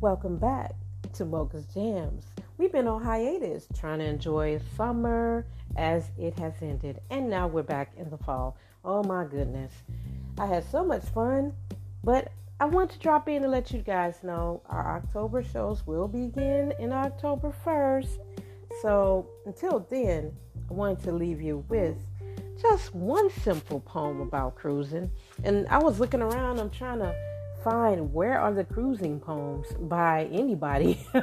Welcome back to Mocha's Jams. We've been on hiatus trying to enjoy summer as it has ended, and now we're back in the fall. Oh my goodness. I had so much fun, but I want to drop in and let you guys know our October shows will begin in October 1st. So until then, I wanted to leave you with just one simple poem about cruising. And I was looking around, I'm trying to find where are the cruising poems by anybody.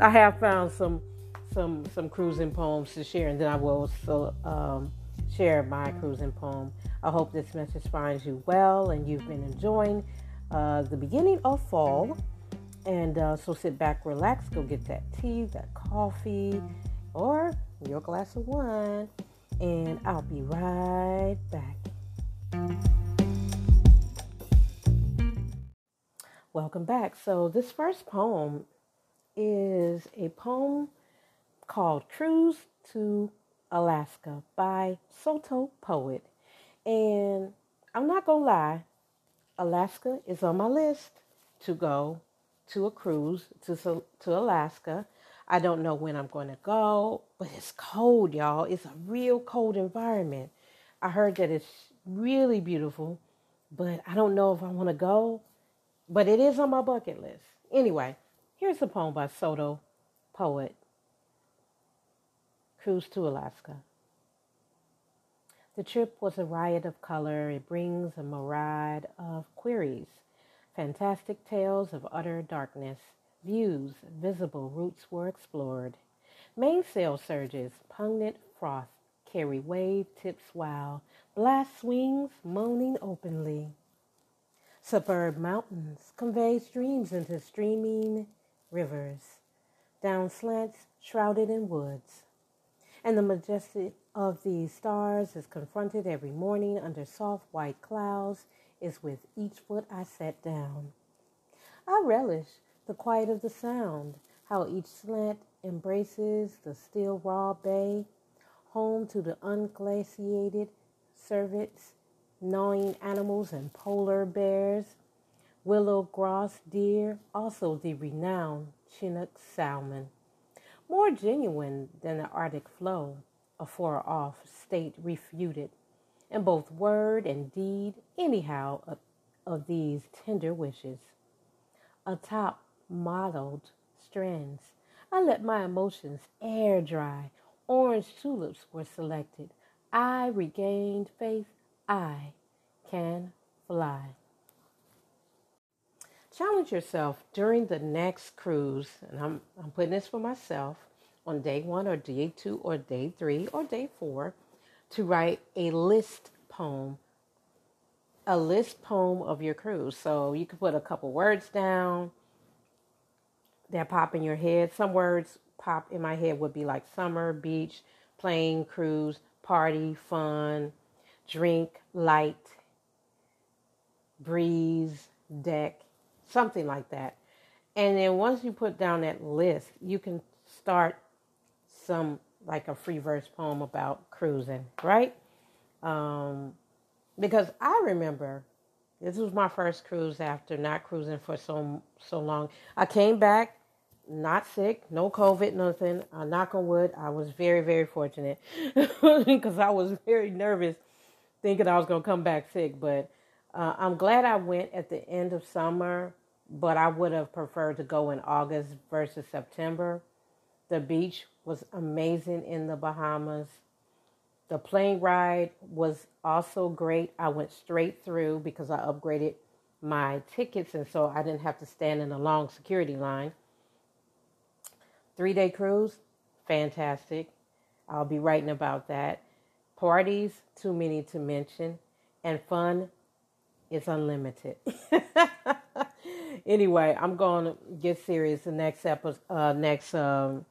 I have found some some some cruising poems to share, and then I will also um, share my cruising poem. I hope this message finds you well and you've been enjoying uh, the beginning of fall. And uh, so sit back, relax, go get that tea, that coffee, or your glass of wine, and I'll be right back. Welcome back. So, this first poem is a poem called Cruise to Alaska by Soto Poet. And I'm not going to lie, Alaska is on my list to go to a cruise to, to Alaska. I don't know when I'm going to go, but it's cold, y'all. It's a real cold environment. I heard that it's really beautiful, but I don't know if I want to go. But it is on my bucket list. Anyway, here's a poem by Soto, poet. Cruise to Alaska. The trip was a riot of color. It brings a myriad of queries, fantastic tales of utter darkness Views, visible routes were explored. Mainsail surges, pungent froth, carry wave tips wow, blast swings moaning openly. Suburb mountains convey streams into streaming rivers, down slants shrouded in woods. And the majesty of these stars is confronted every morning under soft white clouds, is with each foot I set down. I relish the quiet of the sound, how each slant embraces the still raw bay, home to the unglaciated cervix, gnawing animals and polar bears, willow grouse deer, also the renowned Chinook salmon. More genuine than the Arctic flow, a far off state refuted, in both word and deed, anyhow, of, of these tender wishes. Atop mottled strands. I let my emotions air dry. Orange tulips were selected. I regained faith. I can fly. Challenge yourself during the next cruise, and I'm, I'm putting this for myself on day one or day two or day three or day four to write a list poem a list poem of your cruise. So you can put a couple words down, that pop in your head. Some words pop in my head would be like summer, beach, plane, cruise, party, fun, drink, light, breeze, deck, something like that. And then once you put down that list, you can start some like a free verse poem about cruising, right? Um, because I remember this was my first cruise after not cruising for so so long. I came back not sick, no COVID, nothing. I knock on wood. I was very, very fortunate because I was very nervous thinking I was going to come back sick. But uh, I'm glad I went at the end of summer, but I would have preferred to go in August versus September. The beach was amazing in the Bahamas. The plane ride was also great. I went straight through because I upgraded my tickets, and so I didn't have to stand in a long security line. Three day cruise, fantastic. I'll be writing about that. Parties, too many to mention. And fun is unlimited. anyway, I'm going to get serious. The next episode, uh, next um,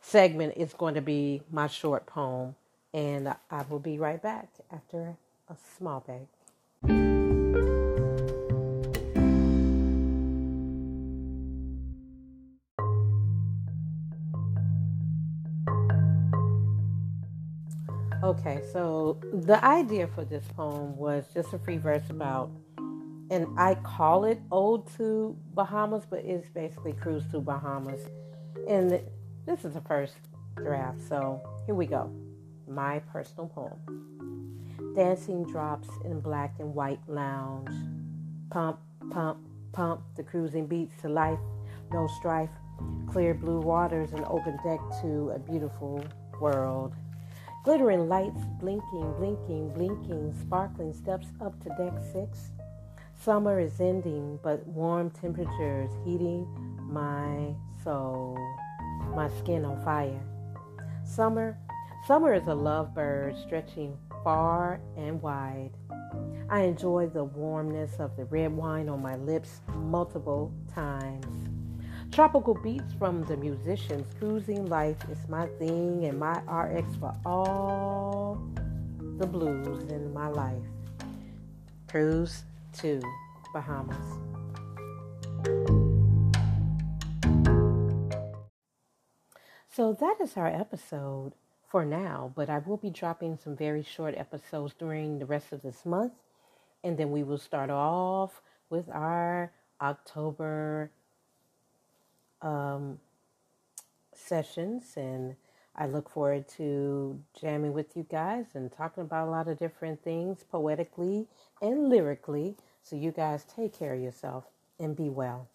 segment is going to be my short poem. And I will be right back after a small break. Okay, so the idea for this poem was just a free verse about and I call it Ode to Bahamas, but it's basically Cruise to Bahamas. And this is the first draft, so here we go. My personal poem. Dancing drops in black and white lounge. Pump, pump, pump the cruising beats to life. No strife. Clear blue waters and open deck to a beautiful world. Glittering lights, blinking, blinking, blinking, sparkling steps up to deck six. Summer is ending, but warm temperatures heating my soul, my skin on fire. Summer, summer is a lovebird stretching far and wide. I enjoy the warmness of the red wine on my lips multiple times. Tropical beats from the musicians. Cruising life is my thing and my RX for all the blues in my life. Cruise to Bahamas. So that is our episode for now, but I will be dropping some very short episodes during the rest of this month. And then we will start off with our October um, sessions. And I look forward to jamming with you guys and talking about a lot of different things poetically and lyrically. So you guys take care of yourself and be well.